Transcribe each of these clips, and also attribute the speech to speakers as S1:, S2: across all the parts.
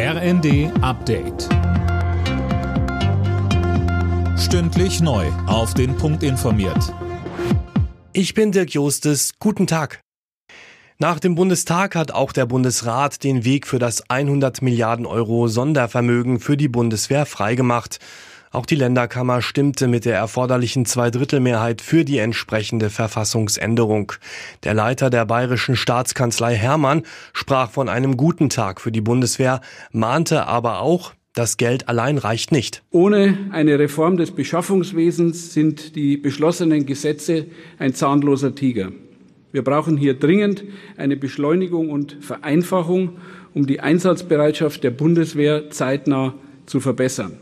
S1: RND Update. Stündlich neu. Auf den Punkt informiert.
S2: Ich bin Dirk Jostes. Guten Tag. Nach dem Bundestag hat auch der Bundesrat den Weg für das 100 Milliarden Euro Sondervermögen für die Bundeswehr freigemacht. Auch die Länderkammer stimmte mit der erforderlichen Zweidrittelmehrheit für die entsprechende Verfassungsänderung. Der Leiter der bayerischen Staatskanzlei Hermann sprach von einem guten Tag für die Bundeswehr, mahnte aber auch, das Geld allein reicht nicht.
S3: Ohne eine Reform des Beschaffungswesens sind die beschlossenen Gesetze ein zahnloser Tiger. Wir brauchen hier dringend eine Beschleunigung und Vereinfachung, um die Einsatzbereitschaft der Bundeswehr zeitnah zu verbessern.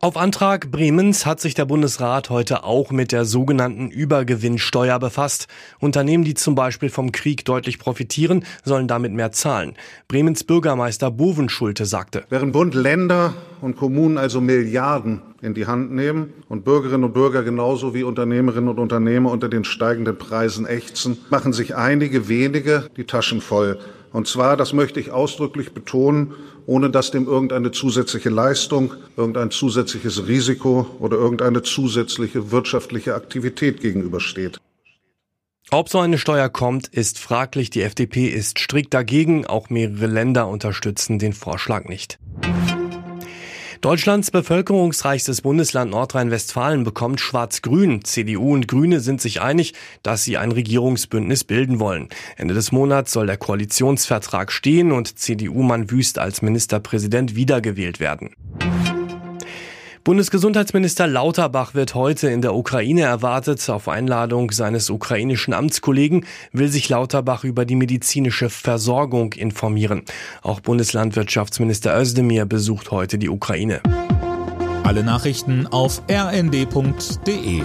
S2: Auf Antrag Bremens hat sich der Bundesrat heute auch mit der sogenannten Übergewinnsteuer befasst. Unternehmen, die zum Beispiel vom Krieg deutlich profitieren, sollen damit mehr zahlen. Bremens Bürgermeister Bovenschulte sagte.
S4: Während Bund, Länder und Kommunen also Milliarden in die Hand nehmen und Bürgerinnen und Bürger genauso wie Unternehmerinnen und Unternehmer unter den steigenden Preisen ächzen, machen sich einige wenige die Taschen voll. Und zwar, das möchte ich ausdrücklich betonen, ohne dass dem irgendeine zusätzliche Leistung, irgendein zusätzliches Risiko oder irgendeine zusätzliche wirtschaftliche Aktivität gegenübersteht.
S2: Ob so eine Steuer kommt, ist fraglich. Die FDP ist strikt dagegen. Auch mehrere Länder unterstützen den Vorschlag nicht. Deutschlands bevölkerungsreichstes Bundesland Nordrhein-Westfalen bekommt Schwarz-Grün. CDU und Grüne sind sich einig, dass sie ein Regierungsbündnis bilden wollen. Ende des Monats soll der Koalitionsvertrag stehen und CDU-Mann Wüst als Ministerpräsident wiedergewählt werden. Bundesgesundheitsminister Lauterbach wird heute in der Ukraine erwartet. Auf Einladung seines ukrainischen Amtskollegen will sich Lauterbach über die medizinische Versorgung informieren. Auch Bundeslandwirtschaftsminister Özdemir besucht heute die Ukraine.
S1: Alle Nachrichten auf rnd.de